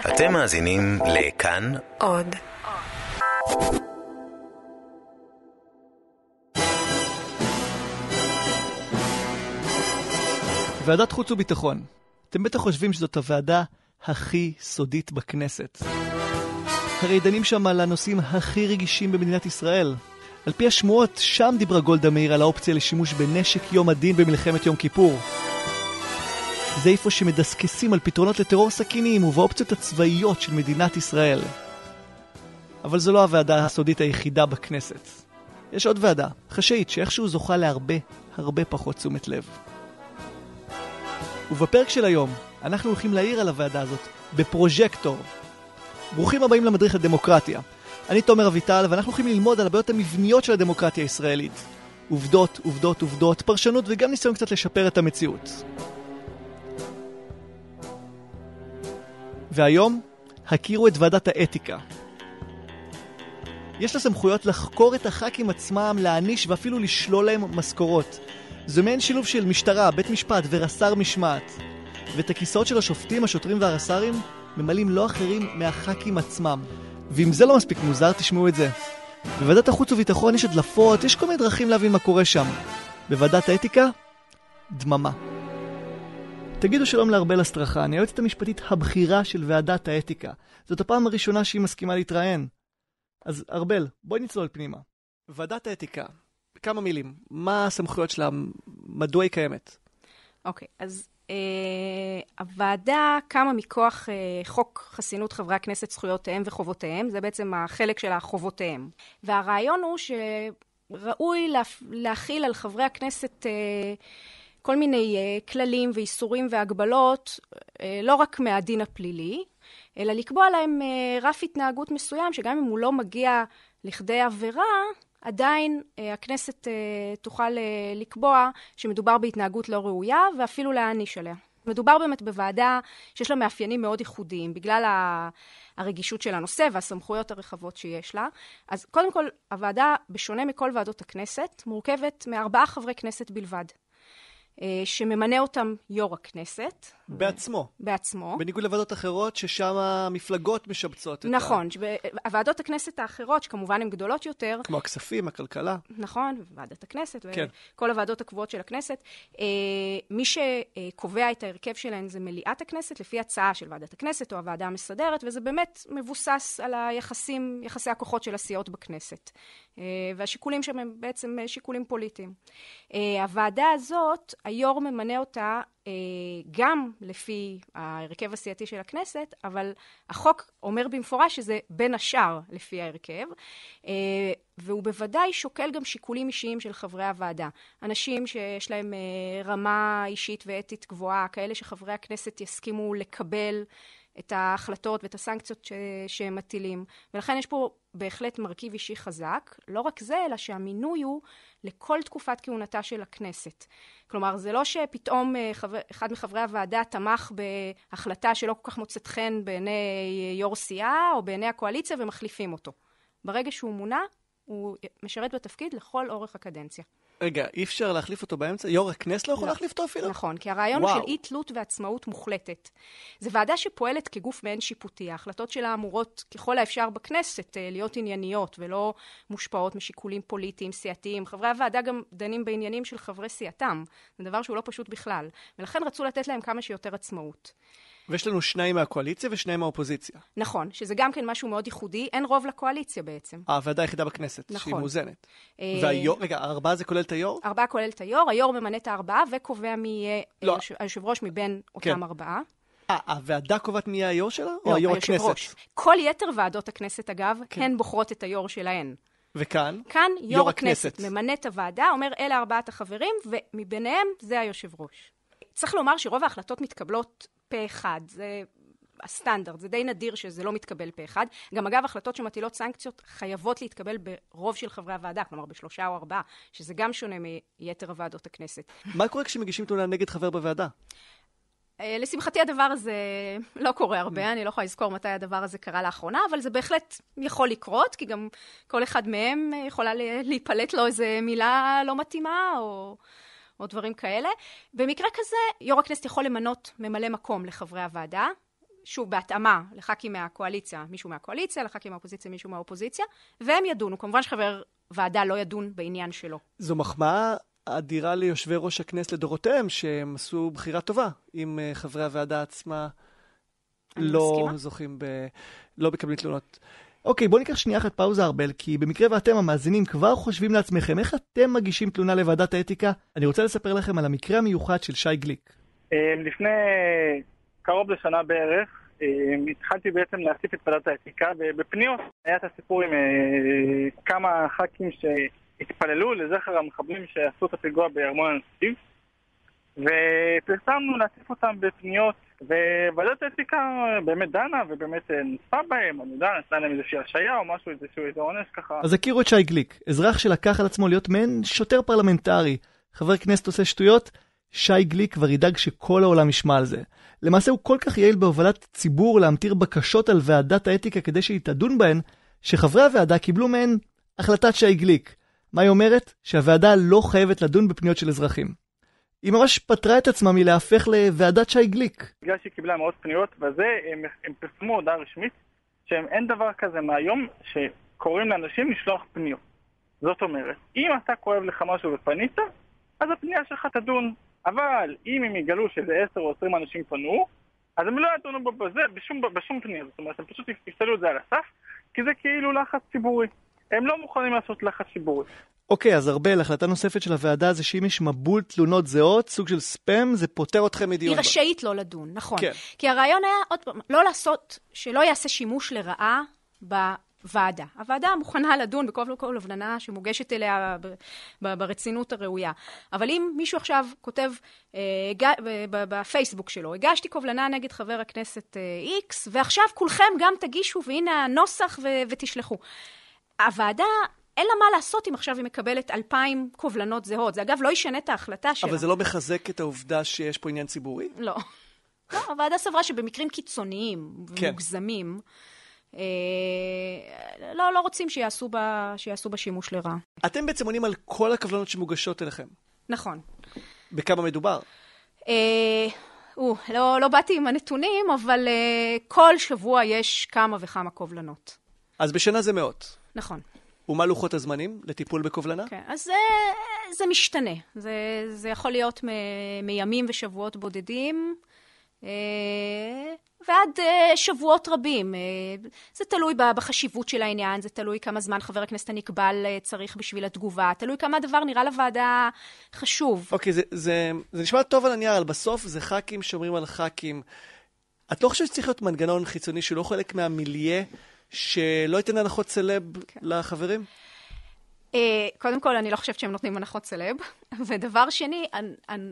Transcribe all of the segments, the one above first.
אתם מאזינים לכאן עוד. ועדת חוץ וביטחון. אתם בטח חושבים שזאת הוועדה הכי סודית בכנסת. הרי דנים שם על הנושאים הכי רגישים במדינת ישראל. על פי השמועות, שם דיברה גולדה מאיר על האופציה לשימוש בנשק יום הדין במלחמת יום כיפור. זה איפה שמדסקסים על פתרונות לטרור סכינים ובאופציות הצבאיות של מדינת ישראל. אבל זו לא הוועדה הסודית היחידה בכנסת. יש עוד ועדה, חשאית, שאיכשהו זוכה להרבה, הרבה פחות תשומת לב. ובפרק של היום, אנחנו הולכים להעיר על הוועדה הזאת בפרוז'קטור. ברוכים הבאים למדריך לדמוקרטיה. אני תומר אביטל, ואנחנו הולכים ללמוד על הבעיות המבניות של הדמוקרטיה הישראלית. עובדות, עובדות, עובדות, פרשנות וגם ניסיון קצת לשפר את המציאות. והיום, הכירו את ועדת האתיקה. יש לה סמכויות לחקור את הח"כים עצמם, להעניש ואפילו לשלול להם משכורות. זה מעין שילוב של משטרה, בית משפט ורס"ר משמעת. ואת הכיסאות של השופטים, השוטרים והרס"רים ממלאים לא אחרים מהח"כים עצמם. ואם זה לא מספיק מוזר, תשמעו את זה. בוועדת החוץ וביטחון יש הדלפות, יש כל מיני דרכים להבין מה קורה שם. בוועדת האתיקה, דממה. תגידו שלום לארבל אסטרחן, היועצת המשפטית הבכירה של ועדת האתיקה. זאת הפעם הראשונה שהיא מסכימה להתראיין. אז ארבל, בואי נצלול פנימה. ועדת האתיקה, כמה מילים. מה הסמכויות שלה? מדוע היא קיימת? אוקיי, okay, אז uh, הוועדה קמה מכוח uh, חוק חסינות חברי הכנסת, זכויותיהם וחובותיהם, זה בעצם החלק של החובותיהם. והרעיון הוא שראוי לה, להכיל על חברי הכנסת uh, כל מיני uh, כללים ואיסורים והגבלות, uh, לא רק מהדין הפלילי, אלא לקבוע להם uh, רף התנהגות מסוים, שגם אם הוא לא מגיע לכדי עבירה, עדיין אה, הכנסת אה, תוכל אה, לקבוע שמדובר בהתנהגות לא ראויה ואפילו להעניש עליה. מדובר באמת בוועדה שיש לה מאפיינים מאוד ייחודיים בגלל הרגישות של הנושא והסמכויות הרחבות שיש לה. אז קודם כל, הוועדה, בשונה מכל ועדות הכנסת, מורכבת מארבעה חברי כנסת בלבד. אה, שממנה אותם יו"ר הכנסת. בעצמו. בעצמו. בניגוד לוועדות אחרות, ששם המפלגות משבצות את נכון, ה... נכון. הוועדות הכנסת האחרות, שכמובן הן גדולות יותר. כמו הכספים, הכלכלה. נכון, ועדת הכנסת, כן. וכל הוועדות הקבועות של הכנסת. אה, מי שקובע את ההרכב שלהן זה מליאת הכנסת, לפי הצעה של ועדת הכנסת או הוועדה המסדרת, וזה באמת מבוסס על היחסים, יחסי הכוחות של הסיעות בכנסת. אה, והשיקולים שם הם בעצם שיקולים פוליטיים. הוועדה הזאת, היו"ר ממנה אותה אה, גם לפי ההרכב הסיעתי של הכנסת, אבל החוק אומר במפורש שזה בין השאר לפי ההרכב, אה, והוא בוודאי שוקל גם שיקולים אישיים של חברי הוועדה. אנשים שיש להם אה, רמה אישית ואתית גבוהה, כאלה שחברי הכנסת יסכימו לקבל את ההחלטות ואת הסנקציות ש... שהם מטילים. ולכן יש פה בהחלט מרכיב אישי חזק. לא רק זה, אלא שהמינוי הוא לכל תקופת כהונתה של הכנסת. כלומר, זה לא שפתאום אה, חבר, אחד מחברי הוועדה תמך בהחלטה שלא כל כך מוצאת חן בעיני יו"ר סיעה או בעיני הקואליציה ומחליפים אותו. ברגע שהוא מונה, הוא משרת בתפקיד לכל אורך הקדנציה. רגע, אי אפשר להחליף אותו באמצע? יו"ר הכנסת לא יכול לא. להחליף אותו אפילו? נכון, כי הרעיון וואו. הוא של אי תלות ועצמאות מוחלטת. זו ועדה שפועלת כגוף מעין שיפוטי. ההחלטות שלה אמורות ככל האפשר בכנסת אה, להיות ענייניות ולא מושפעות משיקולים פוליטיים, סיעתיים. חברי הוועדה גם דנים בעניינים של חברי סיעתם. זה דבר שהוא לא פשוט בכלל. ולכן רצו לתת להם כמה שיותר עצמאות. ויש לנו שניים מהקואליציה ושניים מהאופוזיציה. נכון, שזה גם כן משהו מאוד ייחודי, אין רוב לקואליציה בעצם. הוועדה היחידה בכנסת, נכון. שהיא מאוזנת. אה... והיו"ר, רגע, הארבעה זה כולל את היו"ר? ארבעה כולל את היו"ר, היו"ר ממנה את הארבעה וקובע מי יהיה לא. היושב ראש מבין אותם כן. ארבעה. אה, הוועדה קובעת מי יהיה היו"ר שלה? לא, או היו"ר הכנסת? כל יתר ועדות הכנסת, אגב, כן. הן בוחרות את היו"ר שלהן. וכאן? כאן יו"ר, יו"ר הכנסת. הכנסת ממנה את הוועדה, אומר אלה ארבעת החברים, ומביניהם זה היושב ראש. צריך לומר שרוב ההחלטות מתקבלות פה אחד. זה הסטנדרט, זה די נדיר שזה לא מתקבל פה אחד. גם אגב, החלטות שמטילות סנקציות חייבות להתקבל ברוב של חברי הוועדה, כלומר בשלושה או ארבעה, שזה גם שונה מיתר הוועדות הכנסת. מה קורה כשמגישים תלונה נגד חבר בוועדה? אה, לשמחתי הדבר הזה לא קורה הרבה, אני לא יכולה לזכור מתי הדבר הזה קרה לאחרונה, אבל זה בהחלט יכול לקרות, כי גם כל אחד מהם יכולה להיפלט לו איזו מילה לא מתאימה, או, או דברים כאלה. במקרה כזה, יו"ר הכנסת יכול למנות ממלא מקום לחברי הוועדה, שוב, בהתאמה לח"כים מהקואליציה, מישהו מהקואליציה, לח"כים מהאופוזיציה, מישהו מהאופוזיציה, והם ידונו. כמובן שחבר ועדה לא ידון בעניין שלו. זו מחמאה אדירה ליושבי ראש הכנסת לדורותיהם, שהם עשו בחירה טובה, אם uh, חברי הוועדה עצמה לא מסכימה. זוכים ב... לא מקבלים תלונות. אוקיי, בואו ניקח שנייה אחת פאוזה, ארבל, כי במקרה ואתם המאזינים כבר חושבים לעצמכם איך אתם מגישים תלונה לוועדת האתיקה, אני רוצה לספר לכם על המקרה המיוחד של שי גליק. אה, לפני קרוב לשנה בערך, אה, התחלתי בעצם להסיף את ועדת האתיקה בפניות. היה את הסיפור עם אה, כמה ח"כים שהתפללו לזכר המחבלים שעשו את הפיגוע בארמון הנציב, ופרסמנו להציף אותם בפניות וועדת האתיקה באמת דנה ובאמת נזפה בהם, אני יודע, נתנה להם איזושהי השעיה או משהו, איזשהו איזה עונש ככה. אז הכירו את שי גליק, אזרח שלקח על עצמו להיות מעין שוטר פרלמנטרי. חבר כנסת עושה שטויות, שי גליק כבר ידאג שכל העולם ישמע על זה. למעשה הוא כל כך יעיל בהובלת ציבור להמטיר בקשות על ועדת האתיקה כדי שהיא תדון בהן, שחברי הוועדה קיבלו מהן החלטת שי גליק. מה היא אומרת? שהוועדה לא חייבת לדון בפניות של אזרחים. היא ממש פטרה את עצמה מלהפך לוועדת שי גליק. בגלל שהיא קיבלה מאות פניות, וזה, הם, הם פרסמו הודעה רשמית, שאין דבר כזה מהיום שקוראים לאנשים לשלוח פניות. זאת אומרת, אם אתה כואב לך משהו ופנית, אז הפנייה שלך תדון. אבל אם הם יגלו שזה 10 או 20 אנשים פנו, אז הם לא ידונו בזה בשום, בשום פנייה. זאת אומרת, הם פשוט יפסלו את זה על הסף, כי זה כאילו לחץ ציבורי. הם לא מוכנים לעשות לחץ ציבורי. אוקיי, אז ארבל, החלטה נוספת של הוועדה זה שאם יש מבול תלונות זהות, סוג של ספאם, זה פוטר אתכם מדיון. היא רשאית לא לדון, נכון. כן. כי הרעיון היה, עוד פעם, לא לעשות, שלא יעשה שימוש לרעה בוועדה. הוועדה מוכנה לדון בכל כל הבננה שמוגשת אליה ברצינות הראויה. אבל אם מישהו עכשיו כותב אה, בפייסבוק שלו, הגשתי קובלנה נגד חבר הכנסת איקס, אה, ועכשיו כולכם גם תגישו, והנה הנוסח ותשלחו. הוועדה אין לה מה לעשות אם עכשיו היא מקבלת אלפיים קובלנות זהות. זה אגב לא ישנה את ההחלטה שלה. אבל זה לא מחזק את העובדה שיש פה עניין ציבורי? לא. לא, הוועדה סברה שבמקרים קיצוניים ומוגזמים, כן. אה, לא, לא רוצים שיעשו בה, שיעשו בה שימוש לרעה. אתם בעצם עונים על כל הקבלנות שמוגשות אליכם. נכון. בכמה מדובר? אה, או, לא, לא באתי עם הנתונים, אבל אה, כל שבוע יש כמה וכמה קובלנות. אז בשנה זה מאות. נכון. ומה לוחות הזמנים לטיפול בקובלנה? כן, אז זה, זה משתנה. זה, זה יכול להיות מ, מימים ושבועות בודדים, אה, ועד אה, שבועות רבים. אה, זה תלוי בחשיבות של העניין, זה תלוי כמה זמן חבר הכנסת הנקבל צריך בשביל התגובה, תלוי כמה הדבר נראה לוועדה חשוב. אוקיי, זה, זה, זה נשמע טוב על הנייר, אבל בסוף זה ח"כים שומרים על ח"כים. את לא חושבת שצריך להיות מנגנון חיצוני שהוא לא חלק מהמיליה? שלא ייתן הנחות סלב כן. לחברים? אה, קודם כל, אני לא חושבת שהם נותנים הנחות סלב. ודבר שני,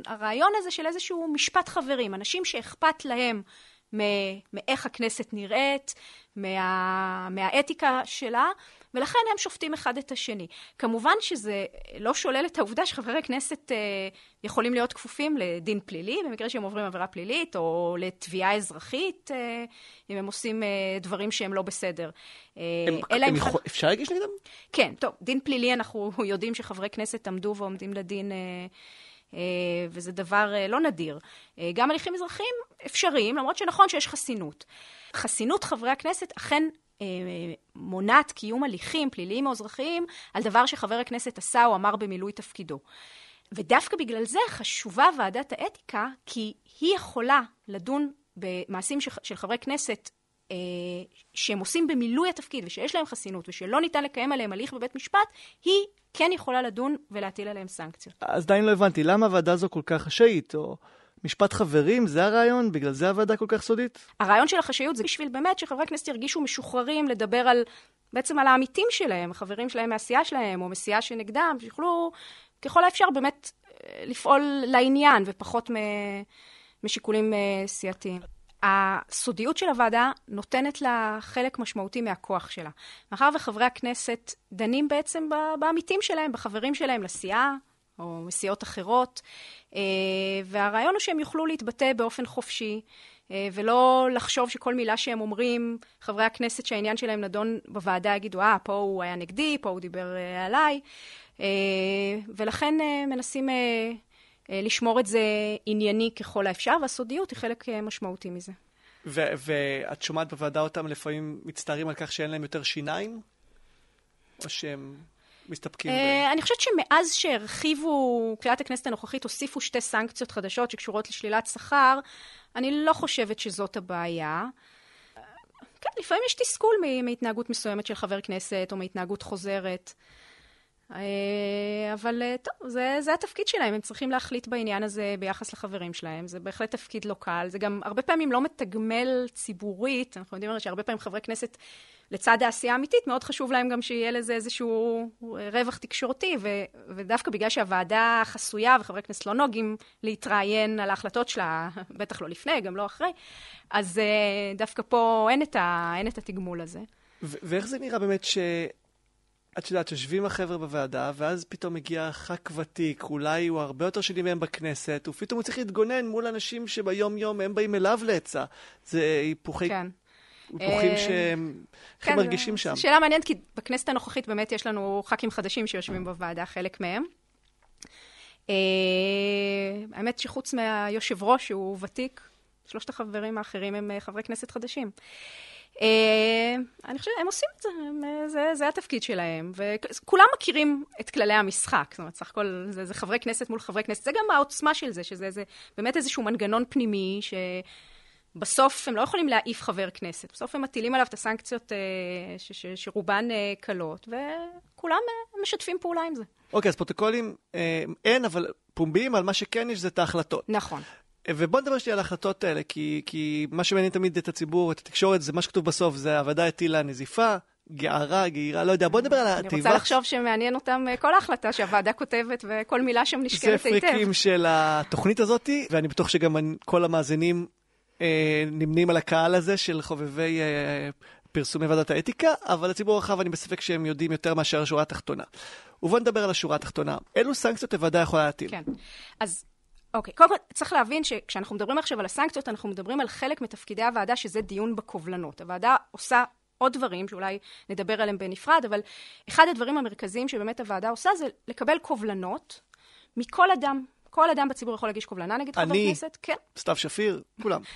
הרעיון הזה של איזשהו משפט חברים, אנשים שאכפת להם מאיך הכנסת נראית, מה, מהאתיקה שלה, ולכן הם שופטים אחד את השני. כמובן שזה לא שולל את העובדה שחברי כנסת אה, יכולים להיות כפופים לדין פלילי, במקרה שהם עוברים עבירה פלילית, או לתביעה אזרחית, אה, אם הם עושים אה, דברים שהם לא בסדר. אה, הם, אלא הם יכול... אפשר להגיש נגדם? כן, טוב, דין פלילי, אנחנו יודעים שחברי כנסת עמדו ועומדים לדין... אה, אה, וזה דבר אה, לא נדיר. אה, גם הליכים אזרחיים אפשריים, למרות שנכון שיש חסינות. חסינות חברי הכנסת אכן מונעת קיום הליכים פליליים או אזרחיים על דבר שחבר הכנסת עשה או אמר במילוי תפקידו. ודווקא בגלל זה חשובה ועדת האתיקה, כי היא יכולה לדון במעשים של חברי כנסת אה, שהם עושים במילוי התפקיד ושיש להם חסינות ושלא ניתן לקיים עליהם הליך בבית משפט, היא כן יכולה לדון ולהטיל עליהם סנקציות. אז עדיין לא הבנתי, למה הוועדה הזו כל כך חשאית? או משפט חברים, זה הרעיון? בגלל זה הוועדה כל כך סודית? הרעיון של החשאיות זה בשביל באמת שחברי הכנסת ירגישו משוחררים לדבר על, בעצם על העמיתים שלהם, החברים שלהם מהסיעה שלהם, או מסיעה שנגדם, שיוכלו ככל האפשר באמת אה, לפעול לעניין ופחות משיקולים אה, סיעתיים. הסודיות של הוועדה נותנת לה חלק משמעותי מהכוח שלה. מאחר וחברי הכנסת דנים בעצם בעמיתים שלהם, בחברים שלהם לסיעה, או מסיעות אחרות, אה, והרעיון הוא שהם יוכלו להתבטא באופן חופשי, אה, ולא לחשוב שכל מילה שהם אומרים, חברי הכנסת שהעניין שלהם נדון בוועדה יגידו, אה, פה הוא היה נגדי, פה הוא דיבר אה, עליי, ולכן מנסים לשמור את זה ענייני ככל האפשר, והסודיות היא חלק משמעותי מזה. ו- ואת שומעת בוועדה אותם לפעמים מצטערים על כך שאין להם יותר שיניים? או שהם מסתפקים ב... אה, אני חושבת שמאז שהרחיבו, קריאת הכנסת הנוכחית הוסיפו שתי סנקציות חדשות שקשורות לשלילת שכר, אני לא חושבת שזאת הבעיה. כן, לפעמים יש תסכול מהתנהגות מסוימת של חבר כנסת או מהתנהגות חוזרת. אה, אבל אה, טוב, זה, זה התפקיד שלהם, הם צריכים להחליט בעניין הזה ביחס לחברים שלהם, זה בהחלט תפקיד לא קל, זה גם הרבה פעמים לא מתגמל ציבורית, אנחנו יודעים שהרבה פעמים חברי כנסת, לצד העשייה האמיתית, מאוד חשוב להם גם שיהיה לזה איזשהו רווח תקשורתי, ו, ודווקא בגלל שהוועדה חסויה וחברי כנסת לא נוהגים להתראיין על ההחלטות שלה, בטח לא לפני, גם לא אחרי, אז אה, דווקא פה אין את, ה, אין את התגמול הזה. ואיך זה נראה באמת ש... את יודעת, יושבים החבר'ה בוועדה, ואז פתאום מגיע ח"כ ותיק, אולי הוא הרבה יותר שני מהם בכנסת, ופתאום הוא צריך להתגונן מול אנשים שביום-יום הם באים אליו לעצה. זה היפוכי... כן. היפוכים אה, שהם הכי כן, מרגישים שם. שאלה מעניינת, כי בכנסת הנוכחית באמת יש לנו ח"כים חדשים שיושבים בוועדה, חלק מהם. אה, האמת שחוץ מהיושב ראש, שהוא ותיק, שלושת החברים האחרים הם אה, חברי כנסת חדשים. אני חושבת, הם עושים את זה, זה, זה התפקיד שלהם, וכולם מכירים את כללי המשחק, זאת אומרת, סך הכל זה, זה חברי כנסת מול חברי כנסת, זה גם העוצמה של זה, שזה זה, באמת איזשהו מנגנון פנימי, שבסוף הם לא יכולים להעיף חבר כנסת, בסוף הם מטילים עליו את הסנקציות אה, ש, ש, שרובן אה, קלות, וכולם אה, משתפים פעולה עם זה. אוקיי, אז פרוטוקולים אה, אין, אבל פומביים על מה שכן יש זה את ההחלטות. נכון. ובוא נדבר שנייה על ההחלטות האלה, כי, כי מה שמעניין תמיד את הציבור, את התקשורת, זה מה שכתוב בסוף, זה הוועדה הטילה נזיפה, גערה, געירה, לא יודע, בוא נדבר על התיבה. אני רוצה לחשוב שמעניין אותם אה, כל ההחלטה שהוועדה כותבת, וכל מילה שם נשקלת זה היטב. פריקים של התוכנית הזאת, ואני בטוח שגם כל המאזינים אה, נמנים על הקהל הזה של חובבי אה, פרסומי ועדת האתיקה, אבל הציבור הרחב אני בספק שהם יודעים יותר מאשר השורה התחתונה. ובואו נדבר על השורה התחתונה. אילו סנקציות הוועדה יכולה להטיל? כן. אז אוקיי, קודם כל צריך להבין שכשאנחנו מדברים עכשיו על הסנקציות, אנחנו מדברים על חלק מתפקידי הוועדה, שזה דיון בקובלנות. הוועדה עושה עוד דברים, שאולי נדבר עליהם בנפרד, אבל אחד הדברים המרכזיים שבאמת הוועדה עושה, זה לקבל קובלנות מכל אדם. כל אדם בציבור יכול להגיש קובלנה נגד חבר אני, כנסת. כן. סתיו שפיר, כולם.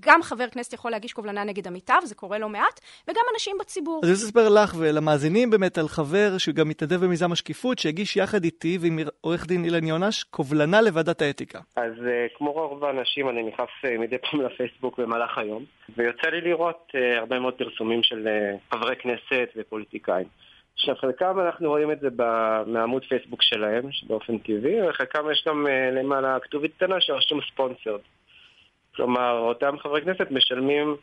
גם חבר כנסת יכול להגיש קובלנה נגד עמיתיו, זה קורה לא מעט, וגם אנשים בציבור. אז אני רוצה לספר לך ולמאזינים באמת על חבר שגם מתנדב במיזם השקיפות, שהגיש יחד איתי ועם עורך דין אילן יונש, קובלנה לוועדת האתיקה. אז uh, כמו רוב האנשים, אני נכנס uh, מדי פעם לפייסבוק במהלך היום, ויוצא לי לראות uh, הרבה מאוד פרסומים של uh, חברי כנסת ופוליטיקאים. עכשיו, חלקם אנחנו רואים את זה מעמוד פייסבוק שלהם, באופן טבעי, וחלקם יש גם uh, למעלה כתובית קטנה שרשום ספונסרד. כלומר, אותם חברי כנסת משלמים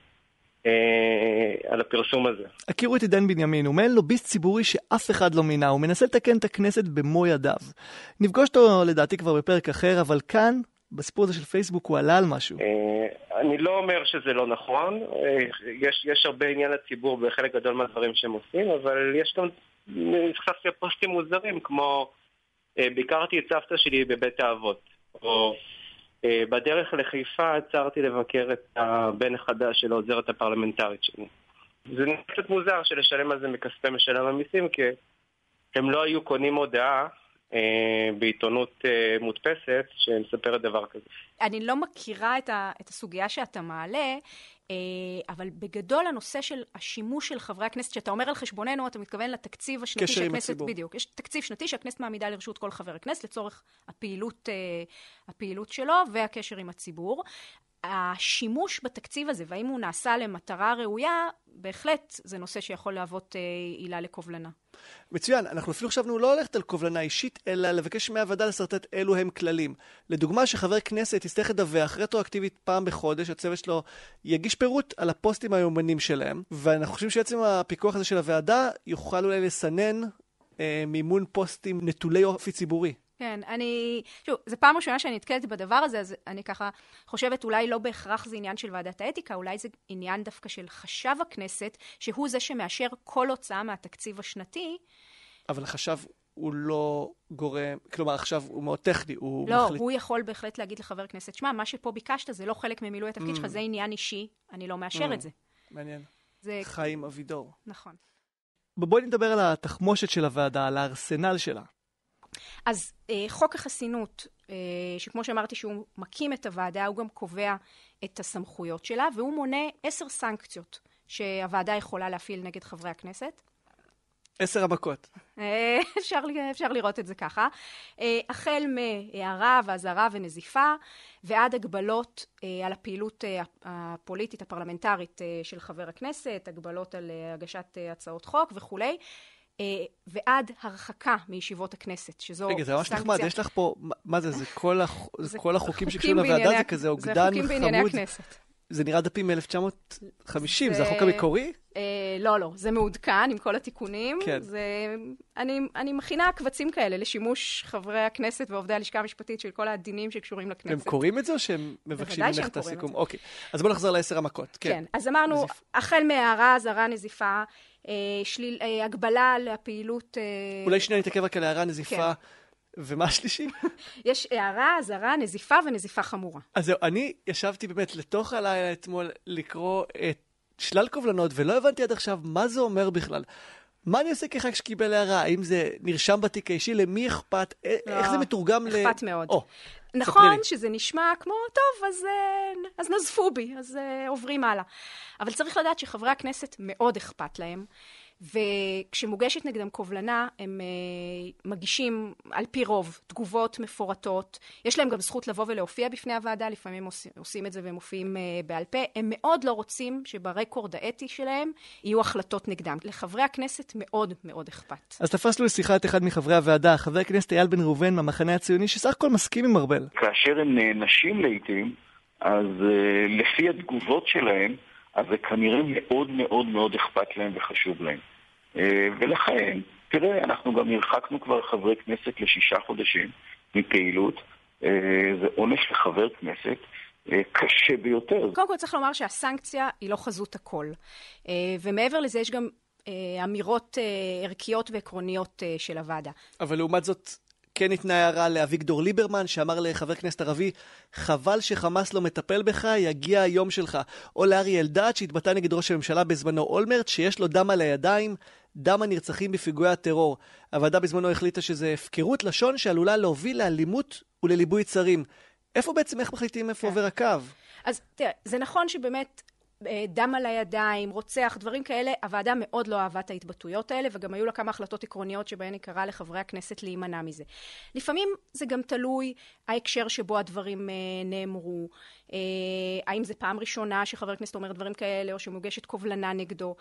אה, על הפרסום הזה. הכירו את עידן בנימין, הוא מעין לוביסט ציבורי שאף אחד לא מינה, הוא מנסה לתקן את הכנסת במו ידיו. נפגוש אותו לדעתי כבר בפרק אחר, אבל כאן, בסיפור הזה של פייסבוק, הוא עלה על משהו. אה, אני לא אומר שזה לא נכון, אה, יש, יש הרבה עניין לציבור בחלק גדול מהדברים שהם עושים, אבל יש גם, נחשפתי לפוסטים מוזרים, כמו אה, ביקרתי את סבתא שלי בבית האבות, או אה, בדרך לחיפה עצרתי לבקר את הבן החדש של העוזרת הפרלמנטרית שלי. זה נראה קצת מוזר שלשלם על זה מכספי משלם המיסים, כי הם לא היו קונים הודעה אה, בעיתונות אה, מודפסת שמספרת דבר כזה. אני לא מכירה את, ה, את הסוגיה שאתה מעלה, אה, אבל בגדול הנושא של השימוש של חברי הכנסת, שאתה אומר על חשבוננו, אתה מתכוון לתקציב השנתי קשר עם הציבור. בדיוק. יש תקציב שנתי שהכנסת מעמידה לרשות כל חבר הכנסת לצורך הפעילות, הפעילות שלו והקשר עם הציבור. השימוש בתקציב הזה, והאם הוא נעשה למטרה ראויה, בהחלט זה נושא שיכול להוות עילה לקובלנה. מצוין, אנחנו אפילו חשבנו לא ללכת על קובלנה אישית, אלא לבקש מהוועדה לשרטט אילו הם כללים. לדוגמה, שחבר כנסת יצטרך לדווח רטרואקטיבית פעם בחודש, הצוות שלו יגיש פירוט על הפוסטים היומנים שלהם, ואנחנו חושבים שעצם הפיקוח הזה של הוועדה יוכל אולי לסנן אה, מימון פוסטים נטולי אופי ציבורי. כן, אני... שוב, זו פעם ראשונה שאני נתקלת בדבר הזה, אז אני ככה חושבת אולי לא בהכרח זה עניין של ועדת האתיקה, אולי זה עניין דווקא של חשב הכנסת, שהוא זה שמאשר כל הוצאה מהתקציב השנתי. אבל החשב הוא לא גורם, כלומר עכשיו הוא מאוד טכני, הוא לא, מחליט... לא, הוא יכול בהחלט להגיד לחבר כנסת, שמע, מה שפה ביקשת זה לא חלק ממילוי התפקיד mm. שלך, זה עניין אישי, אני לא מאשר mm. את זה. מעניין. זה... חיים אבידור. נכון. בואי נדבר על התחמושת של הוועדה, על הארסנל שלה. אז אה, חוק החסינות, אה, שכמו שאמרתי שהוא מקים את הוועדה, הוא גם קובע את הסמכויות שלה, והוא מונה עשר סנקציות שהוועדה יכולה להפעיל נגד חברי הכנסת. עשר המכות. אה, אפשר, אפשר לראות את זה ככה. אה, החל מהערה ואזהרה ונזיפה ועד הגבלות אה, על הפעילות הפוליטית הפרלמנטרית של חבר הכנסת, הגבלות על הגשת הצעות חוק וכולי. ועד הרחקה מישיבות הכנסת, שזו סנקציה. רגע, זה ממש נחמד, יש לך פה, מה זה, זה כל, הח... זה כל החוקים שקשורים לוועדה, זה כזה אוגדן חמוד. זה חוקים בענייני הכנסת. זה נראה דפים מ-1950, זה... זה החוק המקורי? אה, לא, לא, זה מעודכן עם כל התיקונים. כן. זה... אני, אני מכינה קבצים כאלה לשימוש חברי הכנסת ועובדי הלשכה המשפטית של כל הדינים שקשורים לכנסת. הם קוראים את זה או שהם מבקשים ממך את הסיכום? אוקיי, אז בואו נחזור לעשר המכות. כן, כן. אז אמרנו. החל מהערה, אזהרה, נזיפה, אה, שליל, אה, הגבלה על הפעילות... אה... אולי שנייה נתעכב רק על הערה, נזיפה. כן. ומה השלישי? יש הערה, אזהרה, נזיפה ונזיפה חמורה. אז זהו, אני ישבתי באמת לתוך הלילה אתמול לקרוא את שלל קובלנות, ולא הבנתי עד עכשיו מה זה אומר בכלל. מה אני עושה כח"כ שקיבל הערה? האם זה נרשם בתיק האישי? למי אכפת? לא, איך זה מתורגם אכפת ל... אכפת מאוד. Oh, נכון שזה נשמע כמו, טוב, אז, אה, אז נזפו בי, אז uh, עוברים הלאה. אבל צריך לדעת שחברי הכנסת מאוד אכפת להם. וכשמוגשת נגדם קובלנה, הם uh, מגישים על פי רוב תגובות מפורטות. יש להם גם זכות לבוא ולהופיע בפני הוועדה, לפעמים עושים, עושים את זה והם מופיעים uh, בעל פה. הם מאוד לא רוצים שברקורד האתי שלהם יהיו החלטות נגדם. לחברי הכנסת מאוד מאוד אכפת. אז תפסנו לשיחה את אחד מחברי הוועדה, חבר הכנסת אייל בן ראובן מהמחנה הציוני, שסך הכל מסכים עם ארבל. כאשר הם נענשים לעיתים, אז uh, לפי התגובות שלהם, אז זה כנראה מאוד מאוד מאוד אכפת להם וחשוב להם. אה, ולכן, תראה, אנחנו גם הרחקנו כבר חברי כנסת לשישה חודשים מפעילות. אה, זה עונש לחבר כנסת. אה, קשה ביותר. קודם כל צריך לומר שהסנקציה היא לא חזות הכל. ומעבר לזה יש גם אמירות ערכיות ועקרוניות של הוועדה. אבל לעומת זאת, כן ניתנה הערה לאביגדור ליברמן, שאמר לחבר כנסת ערבי, חבל שחמאס לא מטפל בך, יגיע היום שלך. או לאריה אלדד, שהתבטא נגד ראש הממשלה בזמנו אולמרט, שיש לו דם על הידיים, דם הנרצחים בפיגועי הטרור. הוועדה בזמנו החליטה שזה הפקרות לשון שעלולה להוביל לאלימות ולליבוי צרים. איפה בעצם, איך מחליטים איפה כן. עובר הקו? אז תראה, זה נכון שבאמת דם על הידיים, רוצח, דברים כאלה, הוועדה מאוד לא אהבה את ההתבטאויות האלה, וגם היו לה כמה החלטות עקרוניות שבהן היא קראה לחברי הכנסת להימנע מזה. לפעמים זה גם תלוי ההקשר שבו הדברים אה, נאמרו, אה, האם זה פעם ראשונה שחבר כנסת אומר דברים כאלה, או שמוגשת קובלנה נגדו.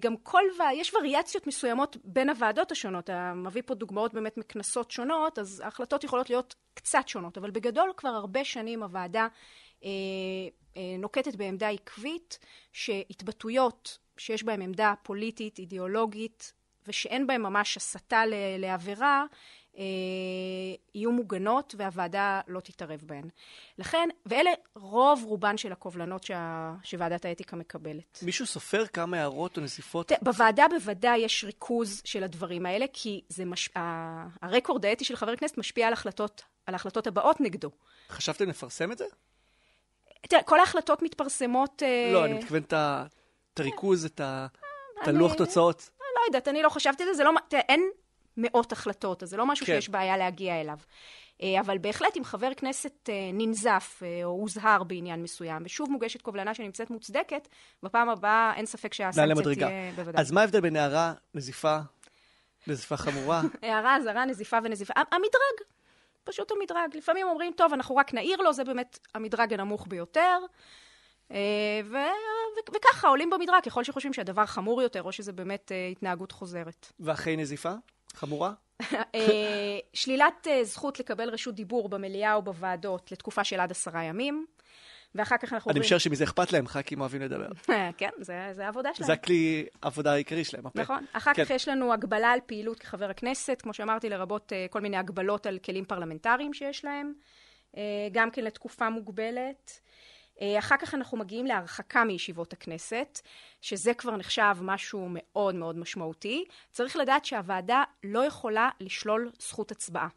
גם כל, יש וריאציות מסוימות בין הוועדות השונות, אתה מביא פה דוגמאות באמת מכנסות שונות, אז ההחלטות יכולות להיות קצת שונות, אבל בגדול כבר הרבה שנים הוועדה אה, נוקטת בעמדה עקבית שהתבטאויות שיש בהן עמדה פוליטית, אידיאולוגית, ושאין בהן ממש הסתה לעבירה, אה, יהיו מוגנות והוועדה לא תתערב בהן. לכן, ואלה רוב רובן של הקובלנות שה, שוועדת האתיקה מקבלת. מישהו סופר כמה הערות או נזיפות? בוועדה בוודאי יש ריכוז של הדברים האלה, כי זה מש... הרקורד האתי של חבר כנסת משפיע על החלטות, על ההחלטות הבאות נגדו. חשבתם לפרסם את זה? תראה, כל ההחלטות מתפרסמות... אה, לא, אני מתכוון את הריכוז, את הלוח תוצאות. לא יודעת, אני לא חשבתי על זה, זה לא... תראה, אין מאות החלטות, אז זה לא משהו כן. שיש בעיה להגיע אליו. אה, אבל בהחלט אם חבר כנסת אה, ננזף או הוזהר בעניין מסוים, ושוב מוגשת קובלנה שנמצאת מוצדקת, בפעם הבאה אין ספק שהסנקציה תהיה בוודאי. אז מה ההבדל בין הערה, נזיפה, נזיפה חמורה? הערה, אזהרה, נזיפה ונזיפה. המדרג. פשוט המדרג. לפעמים אומרים, טוב, אנחנו רק נעיר לו, זה באמת המדרג הנמוך ביותר. אה, ו... ו... וככה עולים במדרג ככל שחושבים שהדבר חמור יותר, או שזה באמת uh, התנהגות חוזרת. ואחרי נזיפה? חמורה? אה, שלילת זכות לקבל רשות דיבור במליאה או בוועדות לתקופה של עד עשרה ימים. ואחר כך אנחנו. אני משער שמזה אכפת להם, ח"כים אוהבים לדבר. כן, זה, זה העבודה שלהם. זה הכלי העבודה העיקרי שלהם, הפה. נכון. אחר כן. כך יש לנו הגבלה על פעילות כחבר הכנסת, כמו שאמרתי, לרבות uh, כל מיני הגבלות על כלים פרלמנטריים שיש להם, uh, גם כן לתקופה מוגבלת. אחר כך אנחנו מגיעים להרחקה מישיבות הכנסת, שזה כבר נחשב משהו מאוד מאוד משמעותי. צריך לדעת שהוועדה לא יכולה לשלול זכות הצבעה.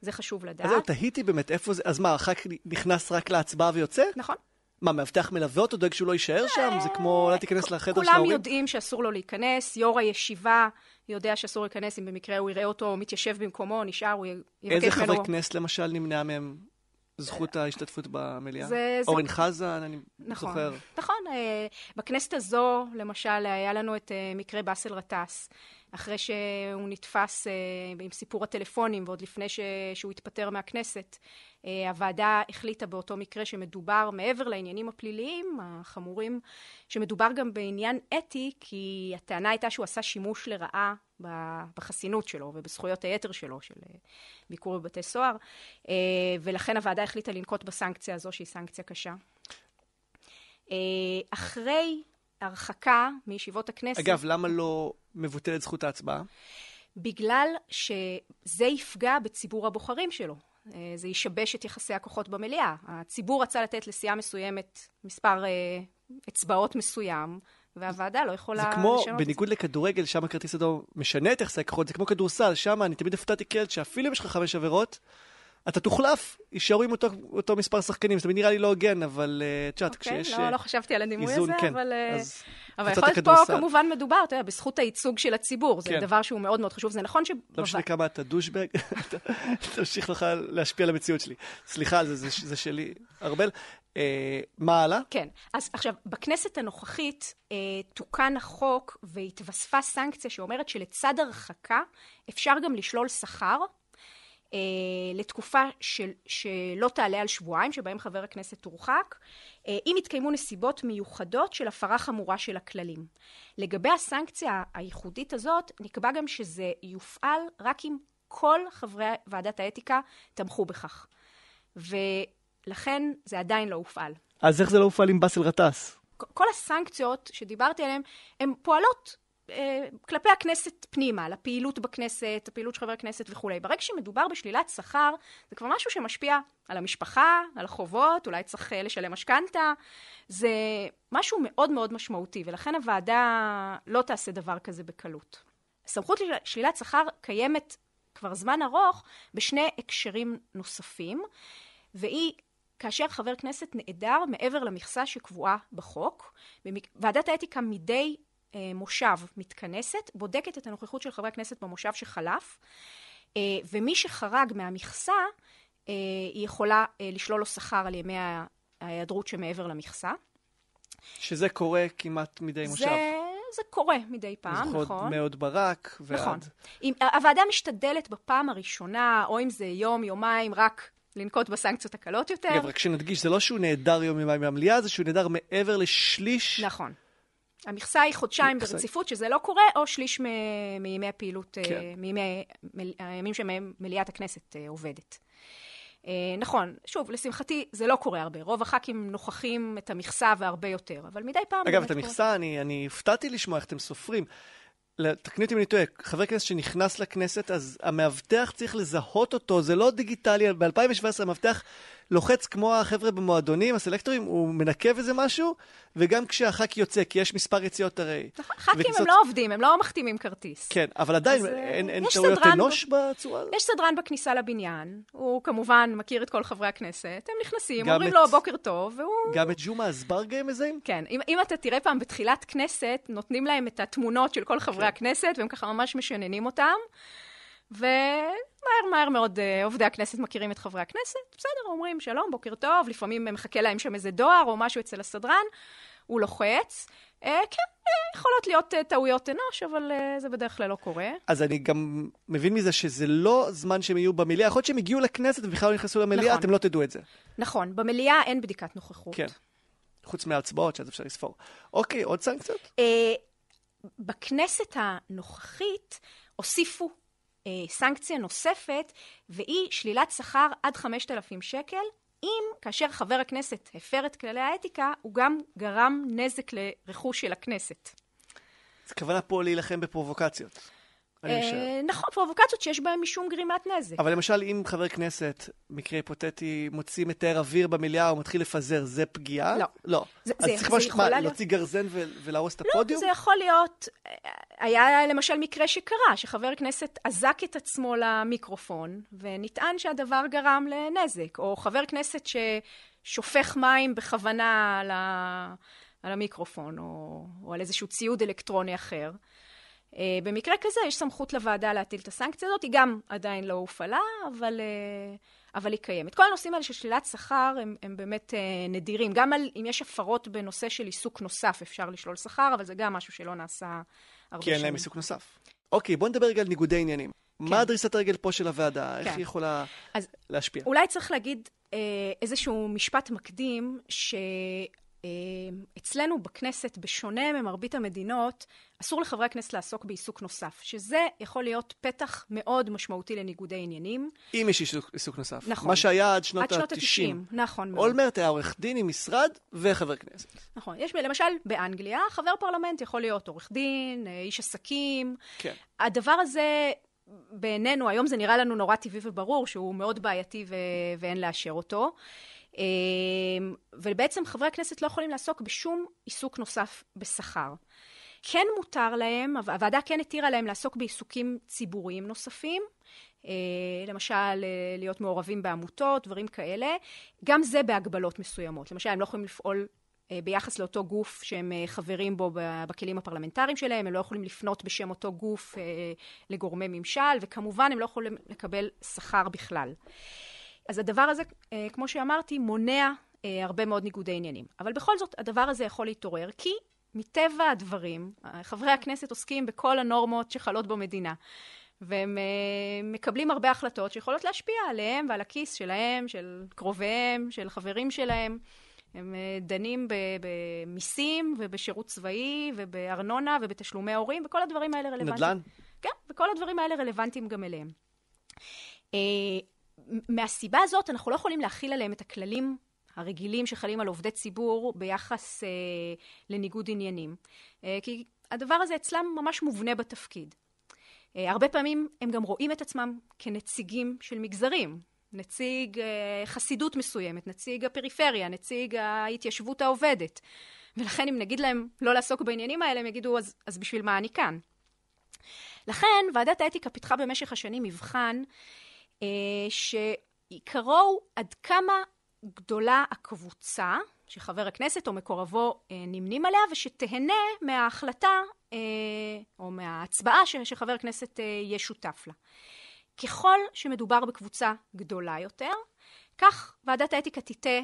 זה חשוב לדעת. אז זהו, תהיתי באמת איפה זה, אז מה, הח"כ נכנס רק להצבעה ויוצא? נכון. מה, מאבטח מלווה אותו, דואג שהוא לא יישאר שם? זה כמו, אולי תיכנס לחדר של כולם ההורים? יודעים שאסור לו להיכנס, יו"ר הישיבה יודע שאסור להיכנס, אם במקרה הוא יראה אותו מתיישב במקומו, נשאר, הוא יבקש איזה ממנו... חברי כנסת למשל נמנע מהם זכות ההשתתפות במליאה? זה- זה- אורן חזן, אני נכון, זוכר. נכון. אה, בכנסת הזו, למשל, היה לנו את אה, מקרה באסל גטאס, אחרי שהוא נתפס אה, עם סיפור הטלפונים, ועוד לפני ש... שהוא התפטר מהכנסת. אה, הוועדה החליטה באותו מקרה שמדובר, מעבר לעניינים הפליליים החמורים, שמדובר גם בעניין אתי, כי הטענה הייתה שהוא עשה שימוש לרעה בחסינות שלו ובזכויות היתר שלו, של אה, ביקור בבתי סוהר, אה, ולכן הוועדה החליטה לנקוט בסנקציה הזו, שהיא סנקציה קשה. אחרי הרחקה מישיבות הכנסת, אגב, למה לא מבוטלת זכות ההצבעה? בגלל שזה יפגע בציבור הבוחרים שלו. אה, זה ישבש את יחסי הכוחות במליאה. הציבור רצה לתת לסיעה מסוימת מספר אה, אצבעות מסוים, והוועדה לא יכולה זה לשנות כמו, את זה. בניגוד לכדורגל, שם הכרטיס אדום משנה את יחסי הכוחות, זה כמו כדורסל, שם אני תמיד הפתעתי כילד שאפילו אם יש לך חמש עבירות, אתה תוחלף, יישארו עם אותו, אותו מספר שחקנים, זה נראה לי לא הוגן, אבל אה, את יודעת, אוקיי, כשיש לא, אה, לא חשבתי על הדימוי איזון, הזה, כן. אבל... אה, אז אבל יכול להיות פה. כמובן מדובר, אתה יודע, בזכות הייצוג של הציבור. זה כן. דבר שהוא מאוד מאוד חשוב. זה נכון ש... לא משנה כמה אתה דושבג, תמשיך לך להשפיע על המציאות שלי. סליחה על זה, זה, זה שלי. ארבל, אה, מה הלאה? כן. אז עכשיו, בכנסת הנוכחית אה, תוקן החוק והתווספה סנקציה שאומרת שלצד הרחקה אפשר גם לשלול שכר לתקופה של, שלא תעלה על שבועיים, שבהם חבר הכנסת הורחק, אה, אם יתקיימו נסיבות מיוחדות של הפרה חמורה של הכללים. לגבי הסנקציה הייחודית הזאת, נקבע גם שזה יופעל רק אם כל חברי ועדת האתיקה תמכו בכך. ולכן זה עדיין לא הופעל. אז איך זה לא הופעל עם באסל גטאס? כל הסנקציות שדיברתי עליהן, הן פועלות אה, כלפי הכנסת פנימה, לפעילות בכנסת, הפעילות של חבר הכנסת וכולי. ברגע שמדובר בשלילת שכר, זה כבר משהו שמשפיע על המשפחה, על החובות, אולי צריך אה, לשלם משכנתה. זה משהו מאוד מאוד משמעותי, ולכן הוועדה לא תעשה דבר כזה בקלות. סמכות לשלילת שכר קיימת כבר זמן ארוך בשני הקשרים נוספים, והיא כאשר חבר כנסת נעדר מעבר למכסה שקבועה בחוק. ועדת האתיקה מדי אה, מושב מתכנסת, בודקת את הנוכחות של חברי הכנסת במושב שחלף, אה, ומי שחרג מהמכסה, אה, היא יכולה אה, לשלול לו שכר על ימי ההיעדרות שמעבר למכסה. שזה קורה כמעט מדי מושב. זה, זה קורה מדי פעם, זוכרות נכון. מאוד ברק ועד... נכון. אם, הוועדה משתדלת בפעם הראשונה, או אם זה יום, יומיים, רק לנקוט בסנקציות הקלות יותר. אגב, רק שנדגיש, זה לא שהוא נעדר יום יומיים מהמליאה, זה שהוא נעדר מעבר לשליש. נכון. המכסה היא חודשיים מכסה. ברציפות, שזה לא קורה, או שליש מ- מימי הפעילות, כן. אה, מימי מל- הימים שמהם מליאת הכנסת אה, עובדת. אה, נכון, שוב, לשמחתי זה לא קורה הרבה. רוב הח"כים נוכחים את המכסה והרבה יותר, אבל מדי פעם אגב, את קורה. המכסה, אני, אני הופתעתי לשמוע איך אתם סופרים. תקני אותי אם אני טועה, חבר כנסת שנכנס לכנסת, אז המאבטח צריך לזהות אותו, זה לא דיגיטלי. ב-2017 המאבטח לוחץ כמו החבר'ה במועדונים, הסלקטורים, הוא מנקב איזה משהו, וגם כשהח"כ יוצא, כי יש מספר יציאות הרי. נכון, ח"כים וכניסות- הם לא עובדים, הם לא מחתימים כרטיס. כן, אבל עדיין, אז, אין, אין טעויות אנוש בצורה הזאת? יש סדרן בכניסה לבניין, הוא כמובן מכיר את כל חברי הכנסת, הם נכנסים, אומרים את- לו בוקר טוב, והוא... גם את ג'ומעה אזברגה הם מזהים? כן, אם, אם אתה תראה פעם בתחילת כנסת, נותנים להם את התמונות של כל חברי כן. הכנסת, והם ככה ממש משננים אותם. ומהר מהר מאוד אה, עובדי הכנסת מכירים את חברי הכנסת, בסדר, אומרים שלום, בוקר טוב, לפעמים מחכה להם שם איזה דואר או משהו אצל הסדרן, הוא לוחץ. אה, כן, אה, יכולות להיות אה, טעויות אנוש, אבל אה, זה בדרך כלל לא קורה. אז אני גם מבין מזה שזה לא זמן שהם יהיו במליאה, יכול להיות שהם הגיעו לכנסת ובכלל לא נכנסו למליאה, נכון. אתם לא תדעו את זה. נכון, במליאה אין בדיקת נוכחות. כן. חוץ מההצבעות, שאז אפשר לספור. אוקיי, עוד סנקציות? אה, בכנסת הנוכחית הוסיפו סנקציה נוספת, והיא שלילת שכר עד 5,000 שקל, אם כאשר חבר הכנסת הפר את כללי האתיקה, הוא גם גרם נזק לרכוש של הכנסת. אז הכוונה פה להילחם בפרובוקציות. אה, נכון, פרובוקציות שיש בהן משום גרימת נזק. אבל למשל, אם חבר כנסת, מקרה היפותטי, מוציא מטהר אוויר במליאה או מתחיל לפזר, זה פגיעה? לא. לא. זה- אז זה- צריך ממש, מה, להיות- להוציא גרזן ו- ולהרוס את לא, הפודיום? זה יכול להיות, היה למשל מקרה שקרה, שחבר כנסת אזק את עצמו למיקרופון, ונטען שהדבר גרם לנזק, או חבר כנסת ש... שופך מים בכוונה על, ה, על המיקרופון, או, או על איזשהו ציוד אלקטרוני אחר. אה, במקרה כזה יש סמכות לוועדה להטיל את הסנקציה הזאת, היא גם עדיין לא הופעלה, אבל, אה, אבל היא קיימת. כל הנושאים האלה של שלילת שכר הם, הם באמת אה, נדירים. גם על, אם יש הפרות בנושא של עיסוק נוסף אפשר לשלול שכר, אבל זה גם משהו שלא נעשה הרבה כי אין להם עיסוק נוסף. אוקיי, בוא נדבר רגע על ניגודי עניינים. כן. מה דריסת הרגל פה של הוועדה? איך כן. היא יכולה אז להשפיע? אולי צריך להגיד אה, איזשהו משפט מקדים, שאצלנו בכנסת, בשונה ממרבית המדינות, אסור לחברי הכנסת לעסוק בעיסוק נוסף, שזה יכול להיות פתח מאוד משמעותי לניגודי עניינים. אם יש עיסוק, עיסוק נוסף. נכון. מה שהיה עד שנות עד שנות ה-90. ה-90, נכון. אולמרט היה עורך דין עם משרד וחבר כנסת. נכון. יש למשל באנגליה, חבר פרלמנט יכול להיות עורך דין, אה, איש עסקים. כן. הדבר הזה, בעינינו, היום זה נראה לנו נורא טבעי וברור שהוא מאוד בעייתי ו- ואין לאשר אותו. אה, ובעצם חברי הכנסת לא יכולים לעסוק בשום עיסוק נוסף בשכר. כן מותר להם, הו- הוועדה כן התירה להם לעסוק בעיסוקים ציבוריים נוספים, אה, למשל אה, להיות מעורבים בעמותות, דברים כאלה, גם זה בהגבלות מסוימות. למשל, הם לא יכולים לפעול אה, ביחס לאותו גוף שהם חברים בו בכלים הפרלמנטריים שלהם, הם לא יכולים לפנות בשם אותו גוף לגורמי ממשל, וכמובן הם לא יכולים לקבל שכר בכלל. אז הדבר הזה, אה, כמו שאמרתי, מונע אה, הרבה מאוד ניגודי עניינים. אבל בכל זאת, הדבר הזה יכול להתעורר, כי מטבע הדברים, אה, חברי הכנסת עוסקים בכל הנורמות שחלות במדינה. והם מקבלים הרבה החלטות שיכולות להשפיע עליהם ועל הכיס שלהם, של קרוביהם, של חברים שלהם. הם דנים במיסים ובשירות צבאי ובארנונה ובתשלומי הורים, וכל הדברים האלה רלוונטיים. נדל"ן? כן, וכל הדברים האלה רלוונטיים גם אליהם. מהסיבה הזאת, אנחנו לא יכולים להכיל עליהם את הכללים הרגילים שחלים על עובדי ציבור ביחס uh, לניגוד עניינים. Uh, כי הדבר הזה אצלם ממש מובנה בתפקיד. Uh, הרבה פעמים הם גם רואים את עצמם כנציגים של מגזרים. נציג uh, חסידות מסוימת, נציג הפריפריה, נציג ההתיישבות העובדת. ולכן אם נגיד להם לא לעסוק בעניינים האלה, הם יגידו, אז, אז בשביל מה אני כאן? לכן ועדת האתיקה פיתחה במשך השנים מבחן שעיקרו הוא עד כמה גדולה הקבוצה שחבר הכנסת או מקורבו אה, נמנים עליה, ושתהנה מההחלטה אה, או מההצבעה שחבר הכנסת אה, יהיה שותף לה. ככל שמדובר בקבוצה גדולה יותר, כך ועדת האתיקה תיטה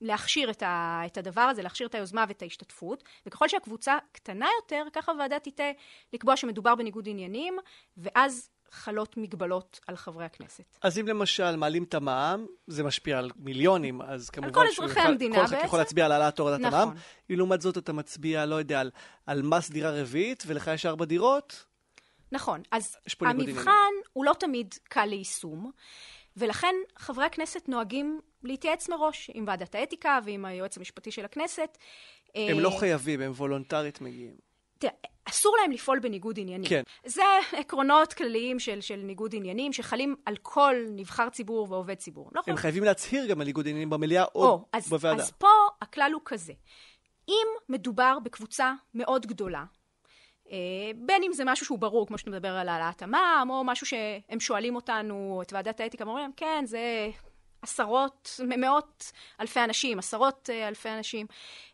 להכשיר את, ה, את הדבר הזה, להכשיר את היוזמה ואת ההשתתפות, וככל שהקבוצה קטנה יותר, כך הוועדה תיטה לקבוע שמדובר בניגוד עניינים, ואז חלות מגבלות על חברי הכנסת. אז אם למשל מעלים את המע"מ, זה משפיע על מיליונים, אז כמובן... כל שהוא אזרחי המדינה כל אחד בעצם. יכול להצביע על העלאת הורדת נכון. המע"מ. לעומת זאת אתה מצביע, לא יודע, על, על מס דירה רביעית, ולך יש ארבע דירות, נכון, אז המבחן. הוא לא תמיד קל ליישום, ולכן חברי הכנסת נוהגים להתייעץ מראש עם ועדת האתיקה ועם היועץ המשפטי של הכנסת. הם אה, לא חייבים, הם וולונטרית מגיעים. אסור להם לפעול בניגוד עניינים. כן. זה עקרונות כלליים של, של ניגוד עניינים שחלים על כל נבחר ציבור ועובד ציבור. הם לא יכולים- חייבים להצהיר גם על ניגוד עניינים במליאה או או, אז, בוועדה. אז פה הכלל הוא כזה. אם מדובר בקבוצה מאוד גדולה, אה, בין אם זה משהו שהוא ברור, כמו שאתה מדבר על העלאת המע"מ, או משהו שהם שואלים אותנו, את ועדת האתיקה, ואומרים להם, כן, זה עשרות, מאות אלפי אנשים, עשרות אה, אלפי אנשים,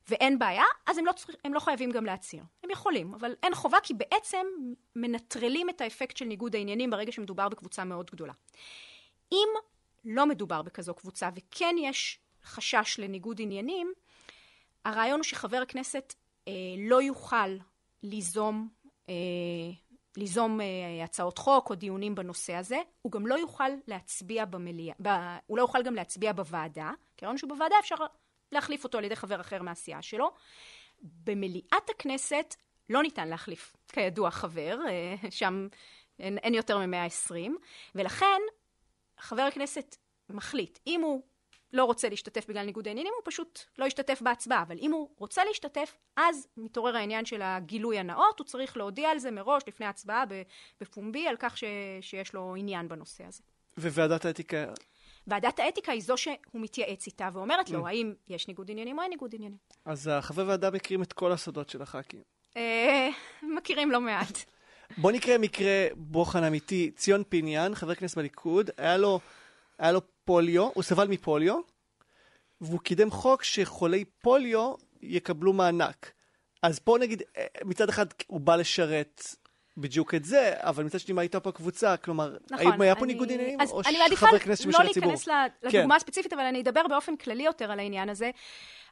ואין בעיה, אז הם לא, צריך, הם לא חייבים גם להצהיר. הם יכולים, אבל אין חובה, כי בעצם מנטרלים את האפקט של ניגוד העניינים ברגע שמדובר בקבוצה מאוד גדולה. אם לא מדובר בכזו קבוצה, וכן יש חשש לניגוד עניינים, הרעיון הוא שחבר הכנסת אה, לא יוכל ליזום, אה, ליזום אה, הצעות חוק או דיונים בנושא הזה, הוא גם לא יוכל להצביע במליאה, ב, הוא לא יוכל גם להצביע בוועדה, כי הרעיון שהוא בוועדה אפשר להחליף אותו על ידי חבר אחר מהסיעה שלו. במליאת הכנסת לא ניתן להחליף, כידוע, חבר, אה, שם אין, אין יותר מ-120, ולכן חבר הכנסת מחליט, אם הוא לא רוצה להשתתף בגלל ניגוד העניינים, הוא פשוט לא ישתתף בהצבעה. אבל אם הוא רוצה להשתתף, אז מתעורר העניין של הגילוי הנאות, הוא צריך להודיע על זה מראש, לפני ההצבעה, בפומבי, על כך ש, שיש לו עניין בנושא הזה. וועדת האתיקה, ועדת האתיקה היא זו שהוא מתייעץ איתה ואומרת Mm. לו, האם יש ניגוד עניינים או אין ניגוד עניינים. אז החברי ועדה מכירים את כל הסודות של הח"כים. אה, מכירים לא מעט. בוא נקרא מקרה בוחן אמיתי. ציון פיניאן, חבר כנסת בליכוד, היה לו, היה לו פוליו, הוא סבל מפוליו, והוא קידם חוק שחולי פוליו יקבלו מענק. אז פה נגיד, אה, מצד אחד הוא בא לשרת בדיוק את זה, אבל מצד שני, מה הייתה פה קבוצה? כלומר, נכון, האם היה פה אני- ניגוד עניינים, או אני מעדיפה חבר כנסת לא משל הציבור? להיכנס ל- לדוגמה הספציפית, אבל אני אדבר באופן כללי יותר על העניין הזה.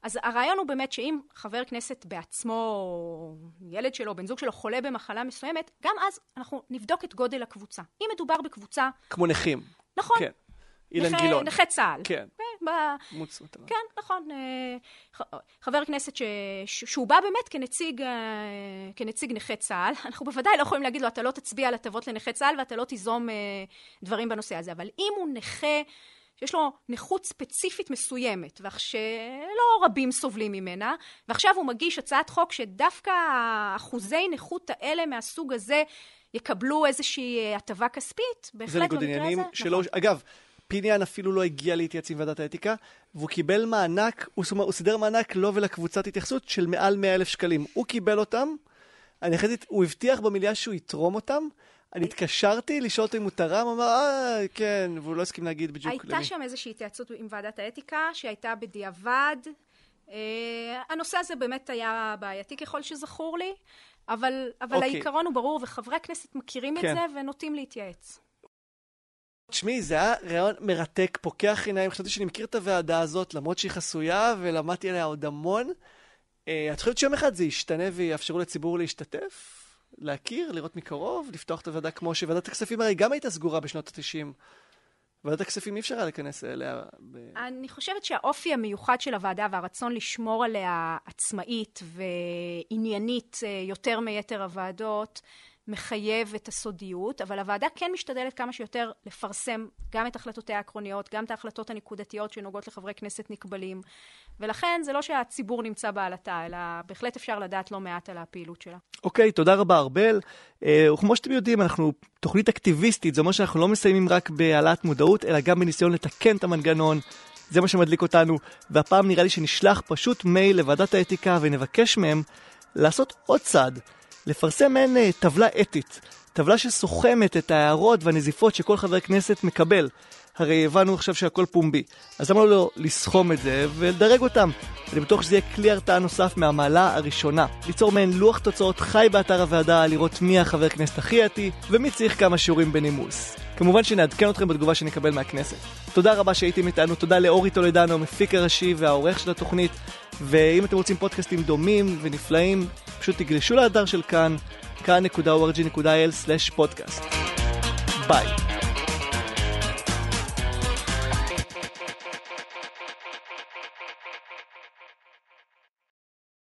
אז הרעיון הוא באמת שאם חבר כנסת בעצמו, ילד שלו, בן זוג שלו, חולה במחלה מסוימת, גם אז אנחנו נבדוק את גודל הקבוצה. אם מדובר בקבוצה, כמו נכים. נכון, כן. אילן גילאון. נכה צה"ל. כן. ב- מטרה. כן, נכון. אה, חבר כנסת ש... שהוא בא באמת כנציג, אה, כנציג נכי צה"ל, אנחנו בוודאי לא יכולים להגיד לו, אתה לא תצביע על הטבות לנכי צה"ל ואתה לא תיזום אה, דברים בנושא הזה. אבל אם הוא נכה שיש לו נכות ספציפית מסוימת, שלא רבים סובלים ממנה, ועכשיו הוא מגיש הצעת חוק שדווקא האחוזי נכות האלה מהסוג הזה יקבלו איזושהי הטבה כספית, זה בהחלט ניגוד במקרה עניינים הזה, שלא... נכון. אגב, פיניאן אפילו לא הגיע להתייעץ עם ועדת האתיקה, והוא קיבל מענק, הוא, הוא סידר מענק לו ולקבוצת התייחסות של מעל 100 אלף שקלים. הוא קיבל אותם, אני זה, הוא הבטיח במליאה שהוא יתרום אותם, אני התקשרתי לשאול אותו אם הוא תרם, הוא אמר, אה, כן, והוא לא הסכים להגיד בדיוק למי. הייתה שם איזושהי התייעצות עם ועדת האתיקה, שהייתה בדיעבד. אה, הנושא הזה באמת היה בעייתי ככל שזכור לי, אבל, אבל אוקיי. העיקרון הוא ברור, וחברי הכנסת מכירים כן. את זה ונוטים להתייעץ. תשמעי, זה היה רעיון מרתק, פוקח עיניים. חשבתי שאני מכיר את הוועדה הזאת, למרות שהיא חסויה, ולמדתי עליה עוד המון. אה, את חושבת שיום אחד זה ישתנה ויאפשרו לציבור להשתתף? להכיר, לראות מקרוב, לפתוח את הוועדה כמו שוועדת הכספים הרי גם הייתה סגורה בשנות ה-90. ועדת הכספים אי אפשר היה להיכנס אליה. ב... אני חושבת שהאופי המיוחד של הוועדה והרצון לשמור עליה עצמאית ועניינית אה, יותר מיתר הוועדות, מחייב את הסודיות, אבל הוועדה כן משתדלת כמה שיותר לפרסם גם את החלטותיה העקרוניות, גם את ההחלטות הנקודתיות שנוגעות לחברי כנסת נקבלים, ולכן זה לא שהציבור נמצא בעלתה, אלא בהחלט אפשר לדעת לא מעט על הפעילות שלה. אוקיי, תודה רבה, ארבל. אה, וכמו שאתם יודעים, אנחנו תוכנית אקטיביסטית, זה אומר שאנחנו לא מסיימים רק בהעלאת מודעות, אלא גם בניסיון לתקן את המנגנון. זה מה שמדליק אותנו, והפעם נראה לי שנשלח פשוט מייל לוועדת האתיקה ונבקש מהם לעשות עוד צעד, לפרסם מעין אה, טבלה אתית, טבלה שסוכמת את ההערות והנזיפות שכל חבר כנסת מקבל. הרי הבנו עכשיו שהכל פומבי, אז למה לא לסכום את זה ולדרג אותם? אני בטוח שזה יהיה כלי הרתעה נוסף מהמעלה הראשונה. ליצור מעין לוח תוצאות חי באתר הוועדה, לראות מי החבר כנסת הכי עתי, ומי צריך כמה שיעורים בנימוס. כמובן שנעדכן אתכם בתגובה שנקבל מהכנסת. תודה רבה שהייתם איתנו, תודה לאורי טולדנו, המפיק הראשי והעורך של התוכנית, ואם אתם רוצים פודקאסטים דומים ונפלאים, פשוט תגלשו לאתר של כאן, כאן.org.il/פודקאסט. ביי.